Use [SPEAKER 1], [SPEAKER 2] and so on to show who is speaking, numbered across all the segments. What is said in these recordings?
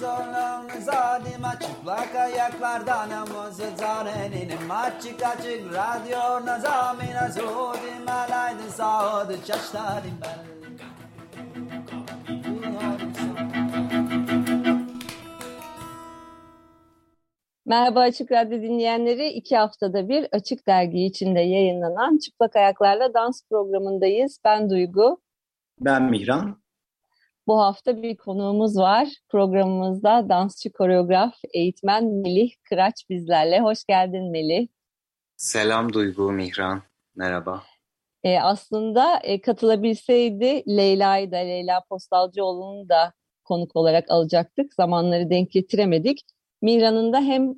[SPEAKER 1] zorlanız adıma Çıplak ayaklardan namazı zarenim Açık açık radyo nazamina Zudim alaydın sağdı çaştarim ben
[SPEAKER 2] Merhaba Açık Radyo dinleyenleri. iki haftada bir Açık Dergi içinde yayınlanan Çıplak Ayaklarla Dans programındayız. Ben Duygu.
[SPEAKER 3] Ben Mihran.
[SPEAKER 2] Bu hafta bir konuğumuz var. Programımızda dansçı koreograf, eğitmen Melih Kıraç bizlerle. Hoş geldin Melih.
[SPEAKER 4] Selam Duygu, Mihran. Merhaba.
[SPEAKER 2] E, aslında e, katılabilseydi Leyla'yı da, Leyla Postalcıoğlu'nu da konuk olarak alacaktık. Zamanları denk getiremedik. Mihran'ın da hem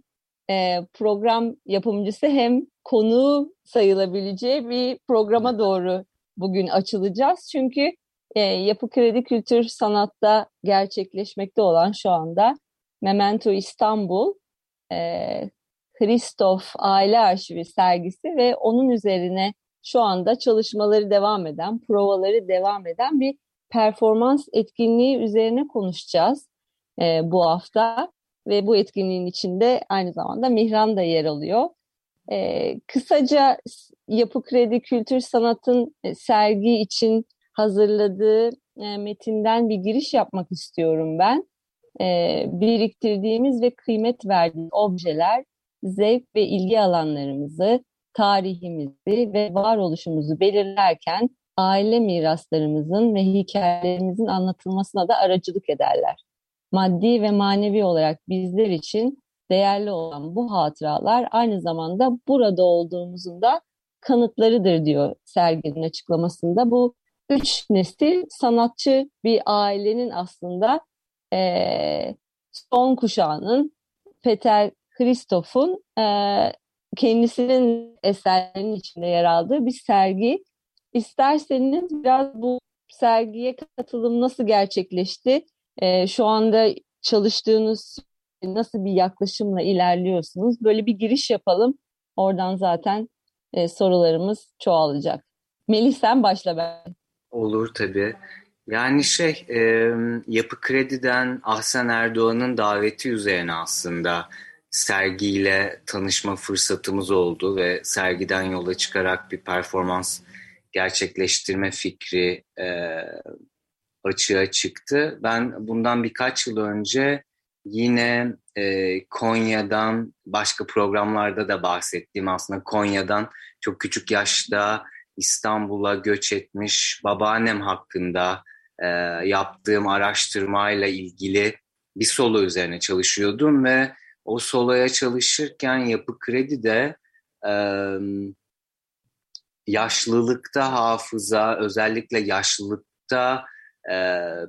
[SPEAKER 2] e, program yapımcısı hem konuğu sayılabileceği bir programa doğru bugün açılacağız. Çünkü e, Yapı Kredi Kültür Sanat'ta gerçekleşmekte olan şu anda Memento İstanbul, e, Christoph Aile Arşivi sergisi ve onun üzerine şu anda çalışmaları devam eden, provaları devam eden bir performans etkinliği üzerine konuşacağız e, bu hafta ve bu etkinliğin içinde aynı zamanda Mihran da yer alıyor. Ee, kısaca Yapı Kredi Kültür Sanat'ın e, sergi için hazırladığı e, metinden bir giriş yapmak istiyorum ben. Ee, biriktirdiğimiz ve kıymet verdiğimiz objeler, zevk ve ilgi alanlarımızı, tarihimizi ve varoluşumuzu belirlerken aile miraslarımızın ve hikayelerimizin anlatılmasına da aracılık ederler maddi ve manevi olarak bizler için değerli olan bu hatıralar aynı zamanda burada olduğumuzun da kanıtlarıdır diyor serginin açıklamasında. Bu üç nesil sanatçı bir ailenin aslında e, son kuşağının Peter Christoph'un e, kendisinin eserlerinin içinde yer aldığı bir sergi. İsterseniz biraz bu sergiye katılım nasıl gerçekleşti? e, şu anda çalıştığınız nasıl bir yaklaşımla ilerliyorsunuz? Böyle bir giriş yapalım. Oradan zaten e, sorularımız çoğalacak. Melih sen başla ben.
[SPEAKER 4] Olur tabii. Yani şey e, Yapı Kredi'den Ahsen Erdoğan'ın daveti üzerine aslında sergiyle tanışma fırsatımız oldu ve sergiden yola çıkarak bir performans gerçekleştirme fikri e, açığa çıktı. Ben bundan birkaç yıl önce yine e, Konya'dan başka programlarda da bahsettiğim aslında Konya'dan çok küçük yaşta İstanbul'a göç etmiş babaannem hakkında e, yaptığım araştırmayla ilgili bir solo üzerine çalışıyordum ve o soloya çalışırken Yapı Kredi de e, yaşlılıkta hafıza, özellikle yaşlılıkta e,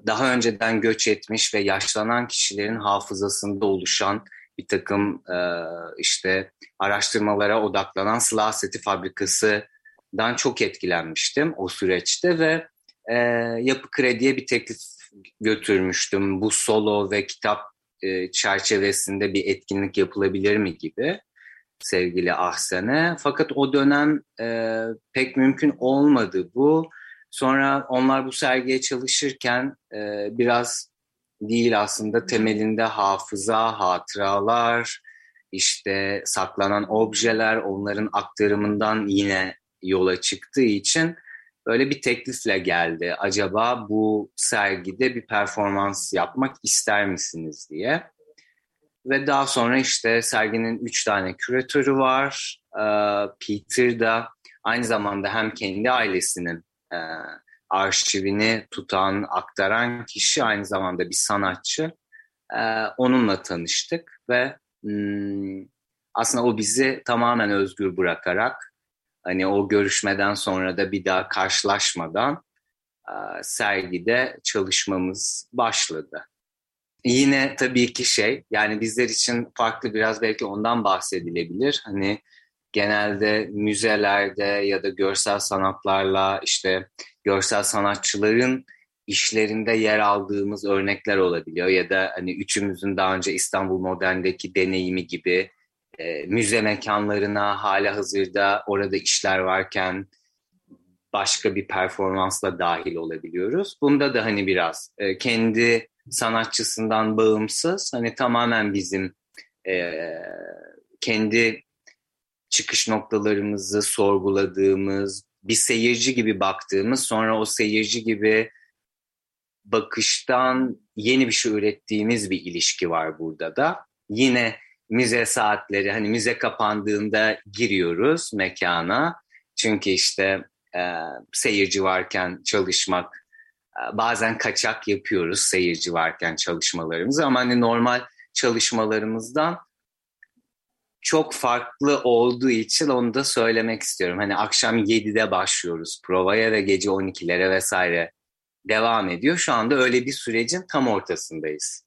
[SPEAKER 4] daha önceden göç etmiş ve yaşlanan kişilerin hafızasında oluşan bir takım e, işte araştırmalara odaklanan Sıla Seti Fabrikası'dan çok etkilenmiştim o süreçte ve e, Yapı Kredi'ye bir teklif götürmüştüm. Bu solo ve kitap e, çerçevesinde bir etkinlik yapılabilir mi gibi sevgili Ahsen'e. Fakat o dönem e, pek mümkün olmadı bu. Sonra onlar bu sergiye çalışırken e, biraz değil aslında temelinde hafıza, hatıralar, işte saklanan objeler, onların aktarımından yine yola çıktığı için böyle bir teklifle geldi. Acaba bu sergide bir performans yapmak ister misiniz diye. Ve daha sonra işte serginin üç tane küratörü var. Ee, Peter da aynı zamanda hem kendi ailesinin e, arşivini tutan, aktaran kişi aynı zamanda bir sanatçı. E, onunla tanıştık ve hmm, aslında o bizi tamamen özgür bırakarak hani o görüşmeden sonra da bir daha karşılaşmadan sergide çalışmamız başladı. Yine tabii ki şey yani bizler için farklı biraz belki ondan bahsedilebilir. Hani genelde müzelerde ya da görsel sanatlarla işte görsel sanatçıların işlerinde yer aldığımız örnekler olabiliyor ya da hani üçümüzün daha önce İstanbul Modern'deki deneyimi gibi e, müze mekanlarına hala hazırda orada işler varken başka bir performansla dahil olabiliyoruz. Bunda da hani biraz e, kendi sanatçısından bağımsız hani tamamen bizim e, kendi çıkış noktalarımızı sorguladığımız, bir seyirci gibi baktığımız, sonra o seyirci gibi bakıştan yeni bir şey ürettiğimiz bir ilişki var burada da. Yine müze saatleri, hani müze kapandığında giriyoruz mekana. Çünkü işte e, seyirci varken çalışmak, e, bazen kaçak yapıyoruz seyirci varken çalışmalarımızı ama hani normal çalışmalarımızdan çok farklı olduğu için onu da söylemek istiyorum. Hani akşam 7'de başlıyoruz provaya ve gece 12'lere vesaire devam ediyor. Şu anda öyle bir sürecin tam ortasındayız.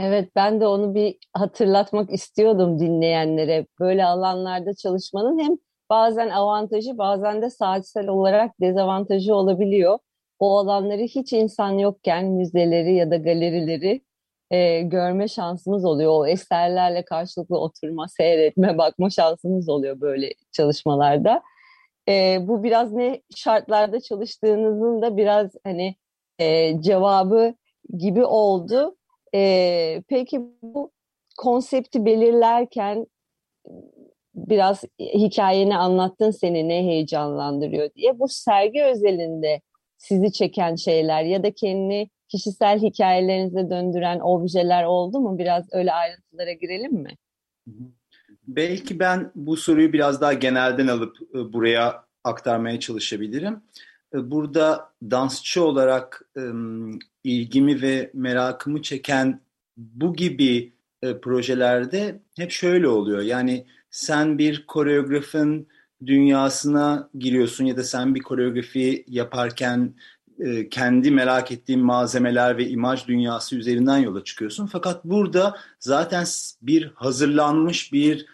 [SPEAKER 2] Evet ben de onu bir hatırlatmak istiyordum dinleyenlere. Böyle alanlarda çalışmanın hem bazen avantajı bazen de saatsel olarak dezavantajı olabiliyor. O alanları hiç insan yokken müzeleri ya da galerileri e, görme şansımız oluyor. O eserlerle karşılıklı oturma, seyretme, bakma şansımız oluyor böyle çalışmalarda. E, bu biraz ne şartlarda çalıştığınızın da biraz hani e, cevabı gibi oldu. E, peki bu konsepti belirlerken biraz hikayeni anlattın seni ne heyecanlandırıyor diye. Bu sergi özelinde sizi çeken şeyler ya da kendini kişisel hikayelerinize döndüren objeler oldu mu? Biraz öyle ayrıntılara girelim mi?
[SPEAKER 3] Belki ben bu soruyu biraz daha genelden alıp e, buraya aktarmaya çalışabilirim. E, burada dansçı olarak ilgimi ve merakımı çeken bu gibi e, projelerde hep şöyle oluyor. Yani sen bir koreografın dünyasına giriyorsun ya da sen bir koreografi yaparken e, kendi merak ettiğin malzemeler ve imaj dünyası üzerinden yola çıkıyorsun. Fakat burada zaten bir hazırlanmış bir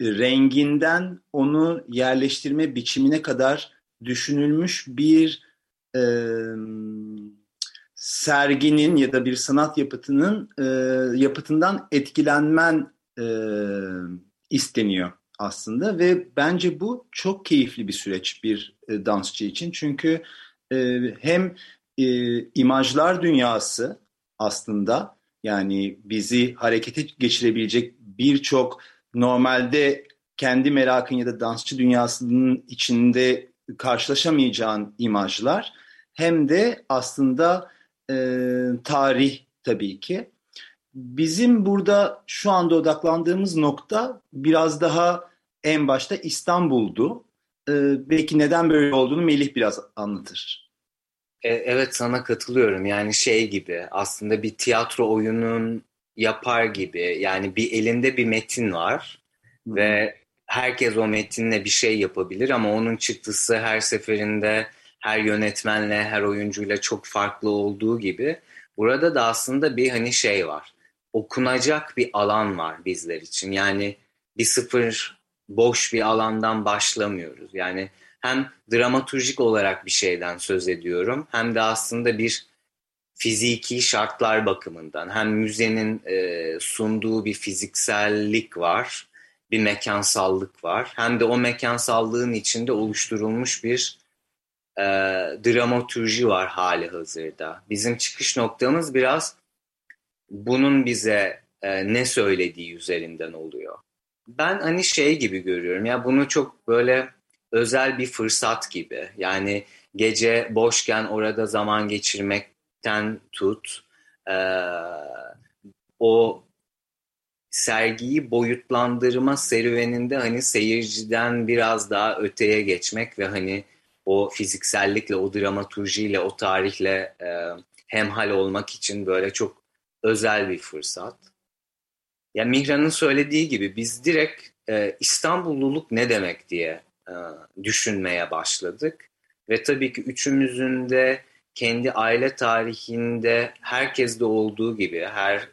[SPEAKER 3] renginden onu yerleştirme biçimine kadar düşünülmüş bir e, serginin ya da bir sanat yapıtının e, yapıtından etkilenmen e, isteniyor aslında ve bence bu çok keyifli bir süreç bir e, dansçı için. Çünkü e, hem e, imajlar dünyası aslında yani bizi harekete geçirebilecek birçok normalde kendi merakın ya da dansçı dünyasının içinde karşılaşamayacağın imajlar hem de aslında e, tarih tabii ki. Bizim burada şu anda odaklandığımız nokta biraz daha en başta İstanbul'du. E, belki neden böyle olduğunu Melih biraz anlatır.
[SPEAKER 4] E, evet sana katılıyorum. Yani şey gibi aslında bir tiyatro oyunun yapar gibi. Yani bir elinde bir metin var Hı. ve herkes o metinle bir şey yapabilir ama onun çıktısı her seferinde her yönetmenle, her oyuncuyla çok farklı olduğu gibi burada da aslında bir hani şey var. Okunacak bir alan var bizler için. Yani bir sıfır boş bir alandan başlamıyoruz. Yani hem dramaturjik olarak bir şeyden söz ediyorum hem de aslında bir fiziki şartlar bakımından hem müzenin e, sunduğu bir fiziksellik var, bir mekansallık var. Hem de o mekansallığın içinde oluşturulmuş bir e, dramaturji var hali hazırda. Bizim çıkış noktamız biraz bunun bize e, ne söylediği üzerinden oluyor. Ben hani şey gibi görüyorum ya bunu çok böyle özel bir fırsat gibi. Yani gece boşken orada zaman geçirmekten tut e, o sergiyi boyutlandırma serüveninde hani seyirciden biraz daha öteye geçmek ve hani o fiziksellikle, o dramaturjiyle, o tarihle e, hemhal olmak için böyle çok özel bir fırsat. Ya Mihran'ın söylediği gibi biz direkt e, İstanbulluluk ne demek diye e, düşünmeye başladık. Ve tabii ki üçümüzün de kendi aile tarihinde herkeste olduğu gibi her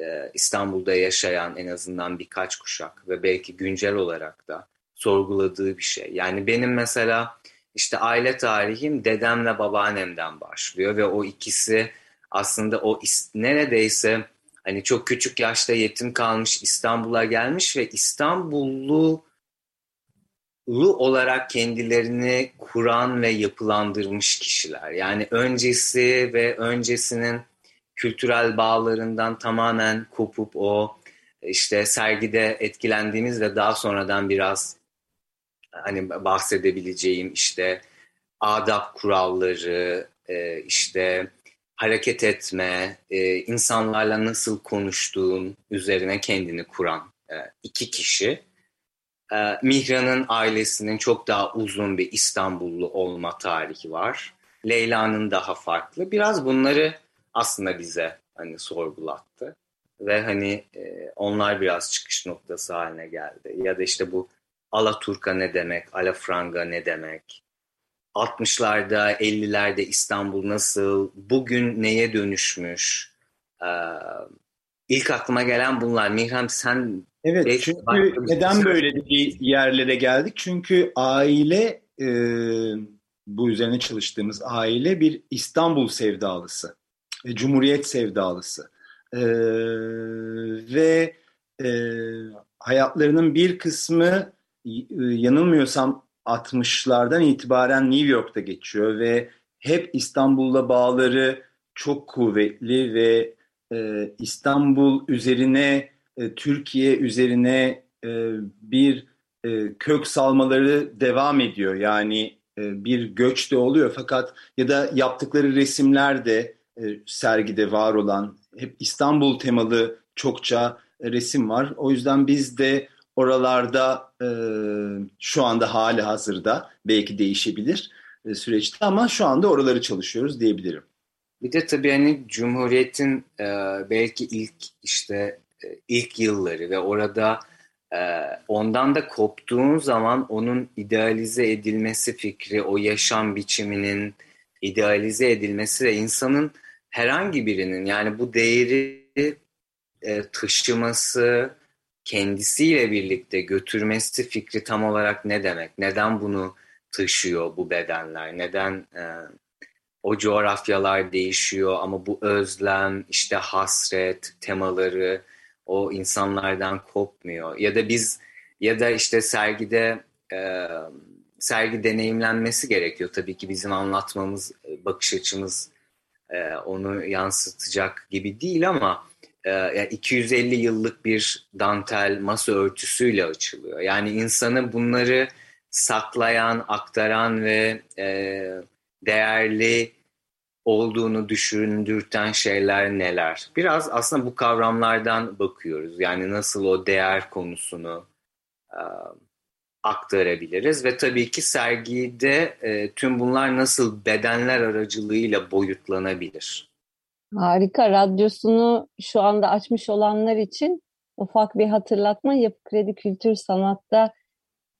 [SPEAKER 4] e, İstanbul'da yaşayan en azından birkaç kuşak ve belki güncel olarak da sorguladığı bir şey. Yani benim mesela işte aile tarihim dedemle babaannemden başlıyor ve o ikisi aslında o neredeyse hani çok küçük yaşta yetim kalmış İstanbul'a gelmiş ve İstanbullu olarak kendilerini kuran ve yapılandırmış kişiler. Yani öncesi ve öncesinin kültürel bağlarından tamamen kopup o işte sergide etkilendiğimiz ve daha sonradan biraz hani bahsedebileceğim işte adab kuralları, e, işte hareket etme, e, insanlarla nasıl konuştuğun üzerine kendini kuran e, iki kişi. Mihran'ın ailesinin çok daha uzun bir İstanbullu olma tarihi var. Leyla'nın daha farklı. Biraz bunları aslında bize hani sorgulattı ve hani e, onlar biraz çıkış noktası haline geldi. Ya da işte bu Alaturka ne demek, Alafranga ne demek, 60'larda, 50'lerde İstanbul nasıl, bugün neye dönüşmüş? Ee, ilk aklıma gelen bunlar. Mihram sen...
[SPEAKER 3] Evet çünkü neden böyle bir yerlere geldik? Çünkü aile, e, bu üzerine çalıştığımız aile bir İstanbul sevdalısı, e, Cumhuriyet sevdalısı. E, ve e, hayatlarının bir kısmı e, yanılmıyorsam 60'lardan itibaren New York'ta geçiyor ve hep İstanbul'la bağları çok kuvvetli ve e, İstanbul üzerine, e, Türkiye üzerine e, bir e, kök salmaları devam ediyor. Yani e, bir göç de oluyor fakat ya da yaptıkları resimler de e, sergide var olan hep İstanbul temalı çokça resim var. O yüzden biz de oralarda e, şu anda hali hazırda belki değişebilir e, süreçte ama şu anda oraları çalışıyoruz diyebilirim.
[SPEAKER 4] Bir de tabii hani Cumhuriyet'in e, belki ilk işte e, ilk yılları ve orada e, ondan da koptuğun zaman onun idealize edilmesi fikri, o yaşam biçiminin idealize edilmesi ve insanın herhangi birinin yani bu değeri e, taşıması, kendisiyle birlikte götürmesi fikri tam olarak ne demek? Neden bunu taşıyor bu bedenler? Neden e, o coğrafyalar değişiyor ama bu özlem, işte hasret temaları o insanlardan kopmuyor. Ya da biz ya da işte sergide e, sergi deneyimlenmesi gerekiyor. Tabii ki bizim anlatmamız, bakış açımız e, onu yansıtacak gibi değil ama e, yani 250 yıllık bir dantel masa örtüsüyle açılıyor. Yani insanı bunları saklayan, aktaran ve e, değerli olduğunu düşündürten şeyler neler? Biraz aslında bu kavramlardan bakıyoruz. Yani nasıl o değer konusunu e, aktarabiliriz ve tabii ki sergide e, tüm bunlar nasıl bedenler aracılığıyla boyutlanabilir?
[SPEAKER 2] Harika. Radyosunu şu anda açmış olanlar için ufak bir hatırlatma. Yapı Kredi Kültür Sanat'ta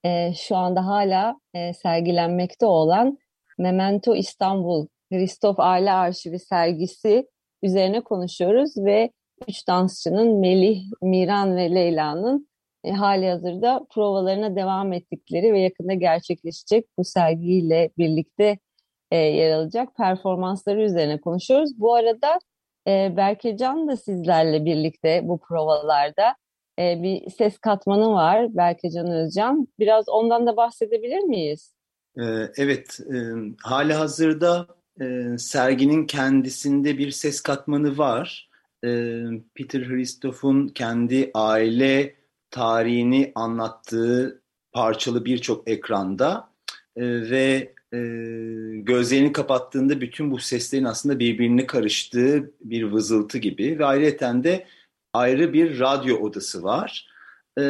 [SPEAKER 2] e, şu anda hala e, sergilenmekte olan Memento İstanbul Kristof Aile Arşivi sergisi üzerine konuşuyoruz ve üç dansçının Melih, Miran ve Leyla'nın e, hali hazırda provalarına devam ettikleri ve yakında gerçekleşecek bu sergiyle birlikte e, yer alacak performansları üzerine konuşuyoruz. Bu arada e, Berkecan da sizlerle birlikte bu provalarda e, bir ses katmanı var Berkecan Özcan. Biraz ondan da bahsedebilir miyiz?
[SPEAKER 3] E, evet, e, hali hazırda e, serginin kendisinde bir ses katmanı var. Peter Christoph'un kendi aile tarihini anlattığı parçalı birçok ekranda e, ve e, gözlerini kapattığında bütün bu seslerin aslında birbirini karıştığı bir vızıltı gibi ve ayrıca de ayrı bir radyo odası var. E,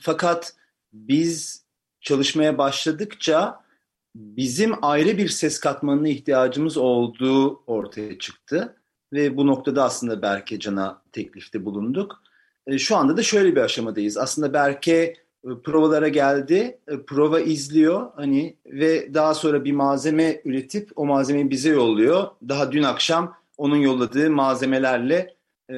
[SPEAKER 3] fakat biz çalışmaya başladıkça bizim ayrı bir ses katmanına ihtiyacımız olduğu ortaya çıktı ve bu noktada aslında Berke Can'a teklifte bulunduk. E, şu anda da şöyle bir aşamadayız. Aslında Berke e, provalara geldi, e, prova izliyor hani ve daha sonra bir malzeme üretip o malzemeyi bize yolluyor. Daha dün akşam onun yolladığı malzemelerle e,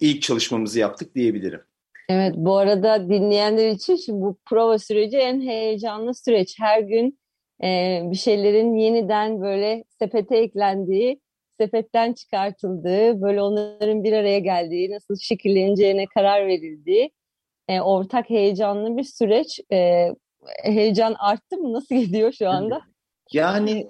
[SPEAKER 3] ilk çalışmamızı yaptık diyebilirim.
[SPEAKER 2] Evet bu arada dinleyenler için şimdi bu prova süreci en heyecanlı süreç. Her gün e, bir şeylerin yeniden böyle sepete eklendiği, sepetten çıkartıldığı, böyle onların bir araya geldiği, nasıl şekilleneceğine karar verildiği e, ortak heyecanlı bir süreç. E, heyecan arttı mı? Nasıl gidiyor şu anda?
[SPEAKER 3] Yani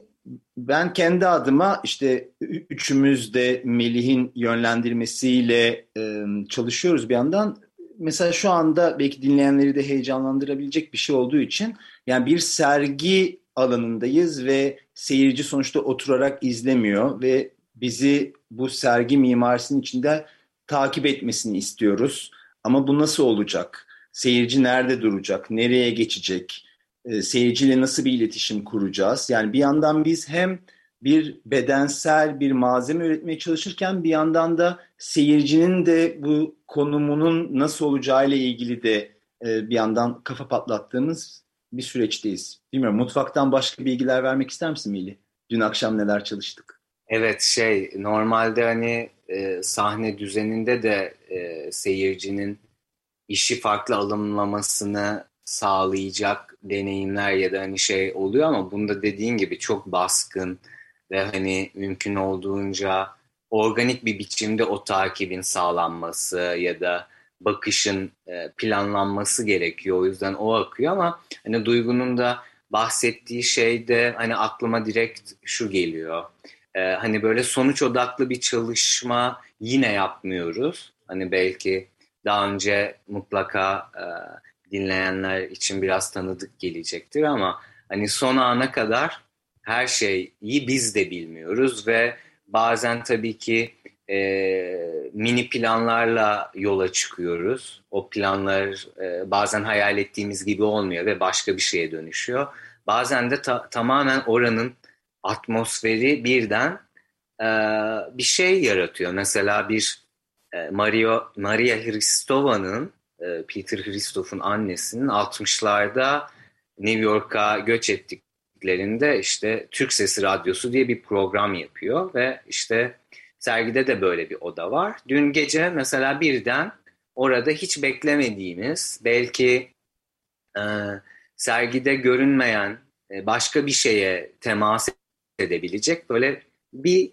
[SPEAKER 3] ben kendi adıma işte üçümüz de Melih'in yönlendirmesiyle e, çalışıyoruz bir yandan. Mesela şu anda belki dinleyenleri de heyecanlandırabilecek bir şey olduğu için yani bir sergi alanındayız ve seyirci sonuçta oturarak izlemiyor ve bizi bu sergi mimarisinin içinde takip etmesini istiyoruz. Ama bu nasıl olacak? Seyirci nerede duracak? Nereye geçecek? E, seyirciyle nasıl bir iletişim kuracağız? Yani bir yandan biz hem bir bedensel bir malzeme üretmeye çalışırken bir yandan da seyircinin de bu konumunun nasıl olacağı ile ilgili de e, bir yandan kafa patlattığımız bir süreçteyiz. Bilmiyorum mutfaktan başka bilgiler vermek ister misin Mili? Dün akşam neler çalıştık?
[SPEAKER 4] Evet şey normalde hani e, sahne düzeninde de e, seyircinin işi farklı alımlamasını sağlayacak deneyimler ya da hani şey oluyor ama bunda dediğin gibi çok baskın ve hani mümkün olduğunca organik bir biçimde o takibin sağlanması ya da bakışın e, planlanması gerekiyor. O yüzden o akıyor ama hani Duygu'nun da bahsettiği şey de hani aklıma direkt şu geliyor. Ee, hani böyle sonuç odaklı bir çalışma yine yapmıyoruz. Hani belki daha önce mutlaka e, dinleyenler için biraz tanıdık gelecektir ama hani son ana kadar her şeyi biz de bilmiyoruz ve bazen tabii ki e, mini planlarla yola çıkıyoruz. O planlar e, bazen hayal ettiğimiz gibi olmuyor ve başka bir şeye dönüşüyor. Bazen de ta- tamamen oranın atmosferi birden e, bir şey yaratıyor. Mesela bir e, Mario, Maria Hristova'nın e, Peter Hristoff'un annesinin 60'larda New York'a göç ettiklerinde işte Türk Sesi Radyosu diye bir program yapıyor ve işte sergide de böyle bir oda var. Dün gece mesela birden orada hiç beklemediğimiz belki e, sergide görünmeyen e, başka bir şeye temas edebilecek böyle bir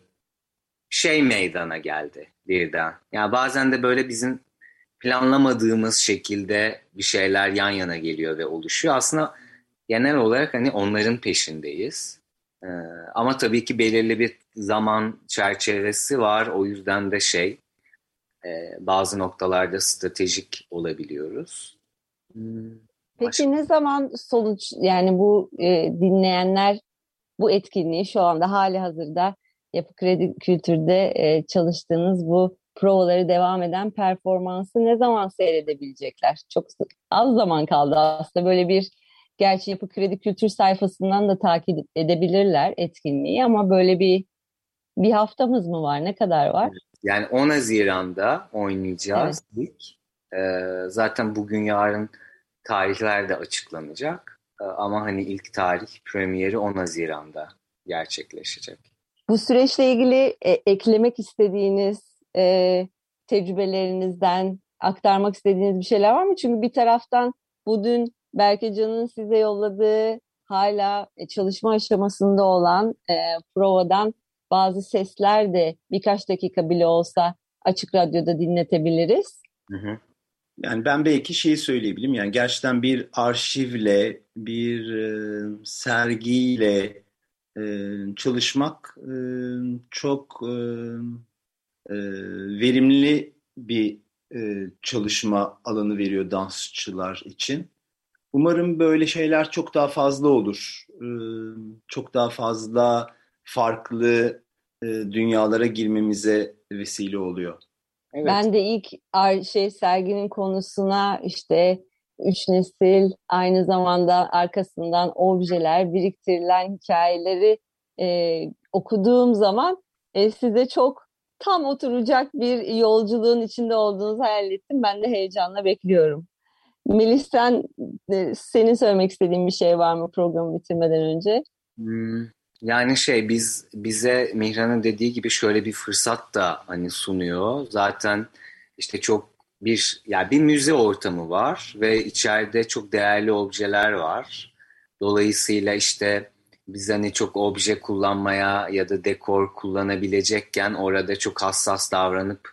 [SPEAKER 4] şey meydana geldi birden. Yani bazen de böyle bizim planlamadığımız şekilde bir şeyler yan yana geliyor ve oluşuyor. Aslında genel olarak hani onların peşindeyiz. Ee, ama tabii ki belirli bir zaman çerçevesi var. O yüzden de şey e, bazı noktalarda stratejik olabiliyoruz.
[SPEAKER 2] Hmm, Peki Başka... ne zaman sonuç yani bu e, dinleyenler bu etkinliği şu anda hali hazırda Yapı Kredi Kültür'de e, çalıştığınız bu provaları devam eden performansı ne zaman seyredebilecekler? Çok az zaman kaldı aslında böyle bir gerçi Yapı Kredi Kültür sayfasından da takip edebilirler etkinliği ama böyle bir bir haftamız mı var? Ne kadar var?
[SPEAKER 4] Yani 10 Haziran'da oynayacağız evet. ilk. Ee, zaten bugün yarın tarihler de açıklanacak. Ee, ama hani ilk tarih premieri 10 Haziran'da gerçekleşecek.
[SPEAKER 2] Bu süreçle ilgili e, eklemek istediğiniz e, tecrübelerinizden aktarmak istediğiniz bir şeyler var mı? Çünkü bir taraftan bu dün Berkecan'ın size yolladığı hala e, çalışma aşamasında olan e, provadan bazı sesler de birkaç dakika bile olsa açık radyoda dinletebiliriz. Hı hı.
[SPEAKER 3] Yani ben belki şeyi söyleyebilirim yani gerçekten bir arşivle, bir e, sergiyle e, çalışmak e, çok e, e, verimli bir e, çalışma alanı veriyor dansçılar için. Umarım böyle şeyler çok daha fazla olur. E, çok daha fazla farklı e, dünyalara girmemize vesile oluyor.
[SPEAKER 2] Evet. Ben de ilk şey serginin konusuna işte üç nesil aynı zamanda arkasından objeler biriktirilen hikayeleri e, okuduğum zaman e, size çok tam oturacak bir yolculuğun içinde olduğunuzu hayal ettim. Ben de heyecanla bekliyorum. Melis sen e, senin söylemek istediğin bir şey var mı programı bitirmeden önce?
[SPEAKER 4] Hmm, yani şey biz bize Mihran'ın dediği gibi şöyle bir fırsat da hani sunuyor. Zaten işte çok bir yani bir müze ortamı var ve içeride çok değerli objeler var. Dolayısıyla işte biz hani çok obje kullanmaya ya da dekor kullanabilecekken orada çok hassas davranıp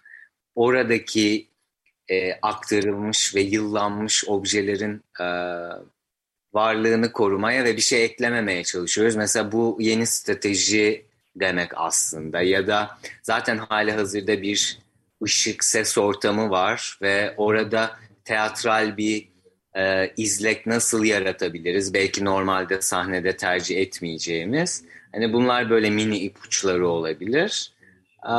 [SPEAKER 4] oradaki e, aktarılmış ve yıllanmış objelerin e, varlığını korumaya ve bir şey eklememeye çalışıyoruz. Mesela bu yeni strateji demek aslında ya da zaten hali hazırda bir ışık ses ortamı var ve orada teatral bir e, izlek nasıl yaratabiliriz? Belki normalde sahnede tercih etmeyeceğimiz. Hani bunlar böyle mini ipuçları olabilir. E,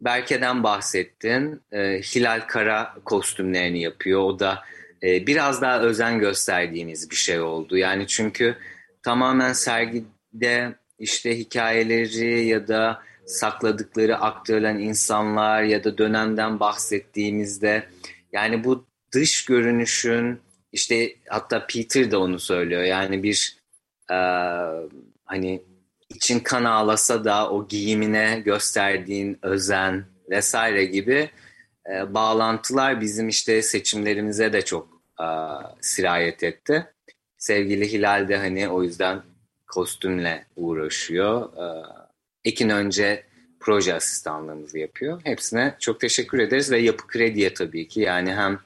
[SPEAKER 4] Berke'den bahsettin. E, Hilal Kara kostümlerini yapıyor. O da e, biraz daha özen gösterdiğimiz bir şey oldu. Yani çünkü tamamen sergide işte hikayeleri ya da sakladıkları aktarılan insanlar ya da dönemden bahsettiğimizde yani bu dış görünüşün işte hatta Peter de onu söylüyor yani bir e, hani için kan ağlasa da o giyimine gösterdiğin özen vesaire gibi e, bağlantılar bizim işte seçimlerimize de çok e, sirayet etti. Sevgili Hilal de hani o yüzden kostümle uğraşıyor. E, Ekin önce proje asistanlığımızı yapıyor. Hepsine çok teşekkür ederiz ve Yapı Kredi'ye tabii ki yani hem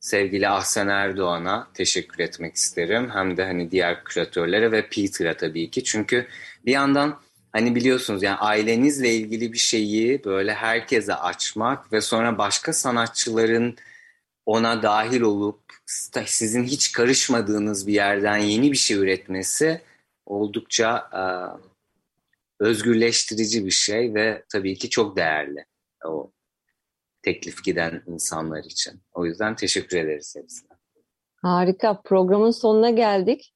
[SPEAKER 4] sevgili Ahsen Erdoğan'a teşekkür etmek isterim. Hem de hani diğer küratörlere ve Peter'a tabii ki. Çünkü bir yandan hani biliyorsunuz yani ailenizle ilgili bir şeyi böyle herkese açmak ve sonra başka sanatçıların ona dahil olup sizin hiç karışmadığınız bir yerden yeni bir şey üretmesi oldukça e, özgürleştirici bir şey ve tabii ki çok değerli o teklif giden insanlar için. O yüzden teşekkür ederiz hepsine.
[SPEAKER 2] Harika. Programın sonuna geldik.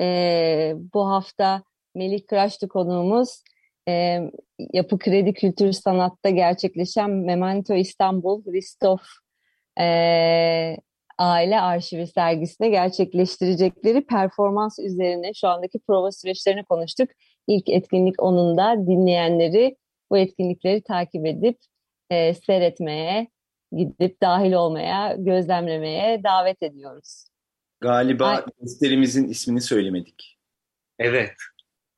[SPEAKER 2] Ee, bu hafta Melih Kıraçlı konuğumuz. Ee, Yapı Kredi Kültür Sanat'ta gerçekleşen Memento İstanbul Ristoff e, Aile Arşivi sergisinde gerçekleştirecekleri performans üzerine şu andaki prova süreçlerini konuştuk. İlk etkinlik onun da dinleyenleri bu etkinlikleri takip edip e, seyretmeye, gidip dahil olmaya, gözlemlemeye davet ediyoruz.
[SPEAKER 3] Galiba Ay. gösterimizin ismini söylemedik.
[SPEAKER 4] Evet.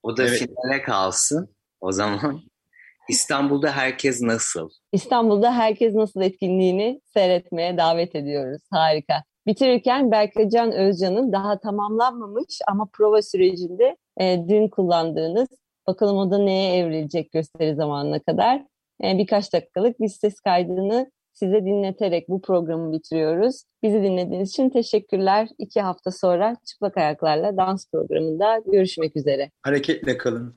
[SPEAKER 4] O da evet. finale kalsın o zaman. İstanbul'da herkes nasıl?
[SPEAKER 2] İstanbul'da herkes nasıl etkinliğini seyretmeye davet ediyoruz. Harika. Bitirirken Berkecan Özcan'ın daha tamamlanmamış ama prova sürecinde e, dün kullandığınız bakalım o da neye evrilecek gösteri zamanına kadar e, birkaç dakikalık bir ses kaydını size dinleterek bu programı bitiriyoruz. Bizi dinlediğiniz için teşekkürler. İki hafta sonra Çıplak Ayaklarla dans programında görüşmek üzere.
[SPEAKER 3] Hareketle kalın.